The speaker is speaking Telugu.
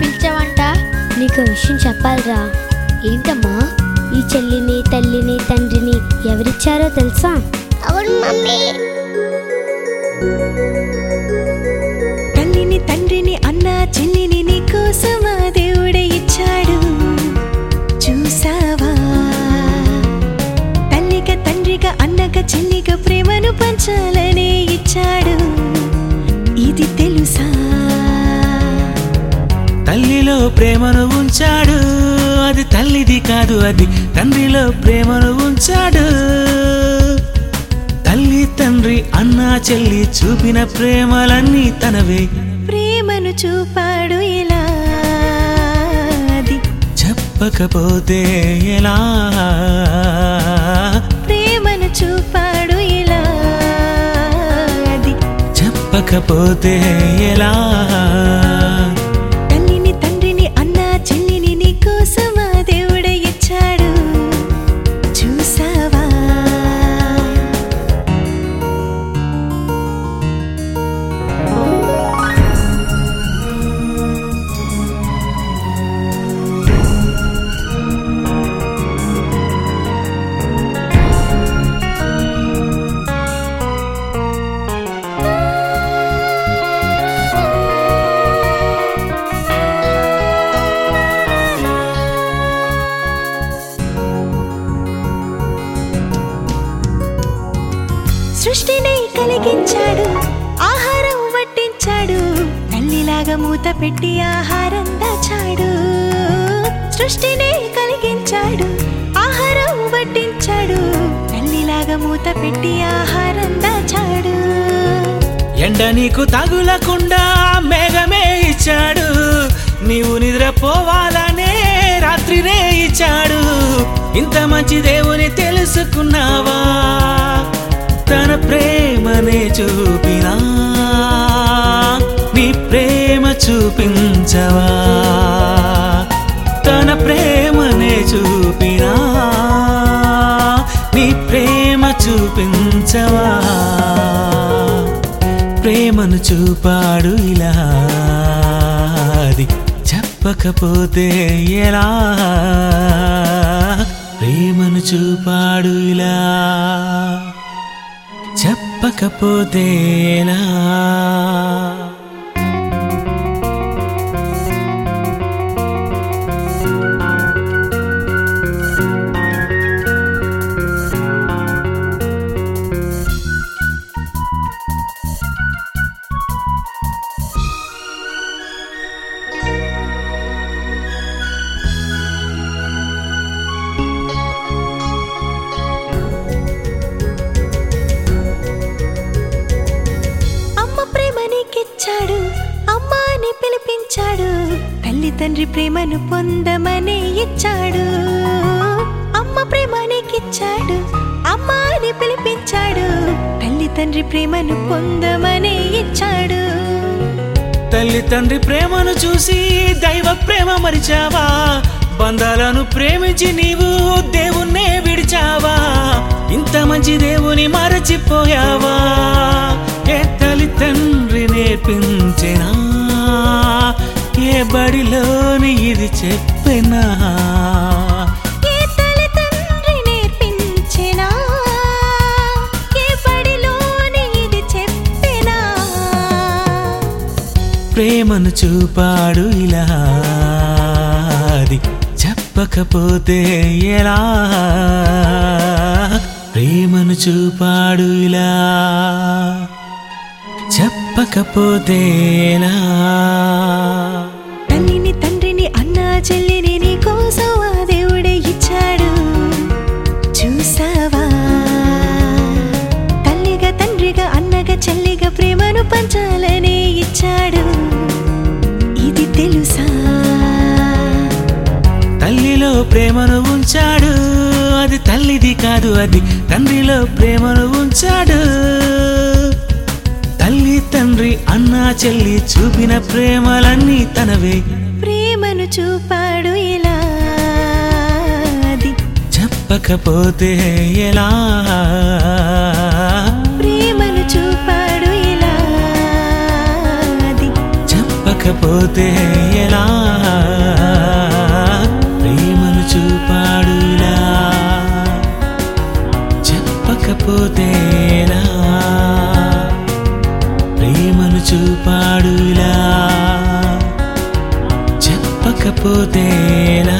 పిలిచావంట? నీకు విషయం చెప్పాలిరా. ఏంటమ్మా? ఈ చెల్లిని తల్లిని తండ్రిని ఎవరిచ్చారో తెలుసా? అవును మమ్మీ. ప్రేమను ఉంచాడు. అది తల్లిది కాదు అది తండ్రిలో ప్రేమను ఉంచాడు. తల్లి తండ్రి అన్న చెల్లి చూపిన ప్రేమలన్నీ తనవే. ప్రేమను చూపాడు ఇలా అది చెప్పకపోతే ఎలా? ప్రేమను చూపాడు ఇలా అది చెప్పకపోతే ఎలా? కలిగించాడు. ఆహారం వడ్డించాడు. తల్లిలాగా మూత పెట్టి ఆహారం దాచాడు. సృష్టిని కలిగించాడు. ఆహారం వడ్డించాడు. తల్లిలాగా మూత పెట్టి ఆహారం దాచాడు. ఎండ నీకు తగులకుండా మేఘమే ఇచ్చాడు. నీవు నిద్రపోవాలనే రాత్రినే ఇచ్చాడు. ఇంత మంచి దేవుని తెలుసుకున్నావా? చూపినా నీ ప్రేమ చూపించవా? తన ప్రేమనే చూపినా నీ ప్రేమ చూపించవా? ప్రేమను చూపాడు ఇలా. అది చెప్పకపోతే ఎలా? ప్రేమను చూపాడు ఇలా. చెప్పకపోతే అని పిలిపించాడు. తల్లి తండ్రి ప్రేమను పొందమని ఇచ్చాడు. అమ్మ ప్రేమ నీకిచ్చాడు అమ్మ అని పిలిపించాడు. తల్లి తండ్రి ప్రేమను పొందమని ఇచ్చాడు. తల్లి తండ్రి ప్రేమను చూసి దైవ ప్రేమ మరిచావా? బంధాలను ప్రేమించి నీవు దేవుణ్ణే విడిచావా? ఇంత మంచి దేవుని మరచిపోయావా? ఏ తల్లి తండ్రి నేర్పింది ఏ బడిలోని ఇది చెప్పినా? బడిలోని ఇది ప్రేమను చూపాడు ఇలా. అది చెప్పకపోతే ఎలా? ప్రేమను చూపాడు ఇలా. చెప్పకపోతే ఎలా? ప్రేమను ఉంచాడు. అది తల్లిది కాదు అది తండ్రిలో ప్రేమను ఉంచాడు. తల్లి తండ్రి అన్న చెల్లి చూపిన ప్రేమలన్నీ తనవే. ప్రేమను చూపాడు ఇలా చెప్పకపోతే ఎలా? ప్రేమను చూపాడు ఇలా చెప్పకపోతే ఎలా? చూపాడులా చెప్పకపోతేలా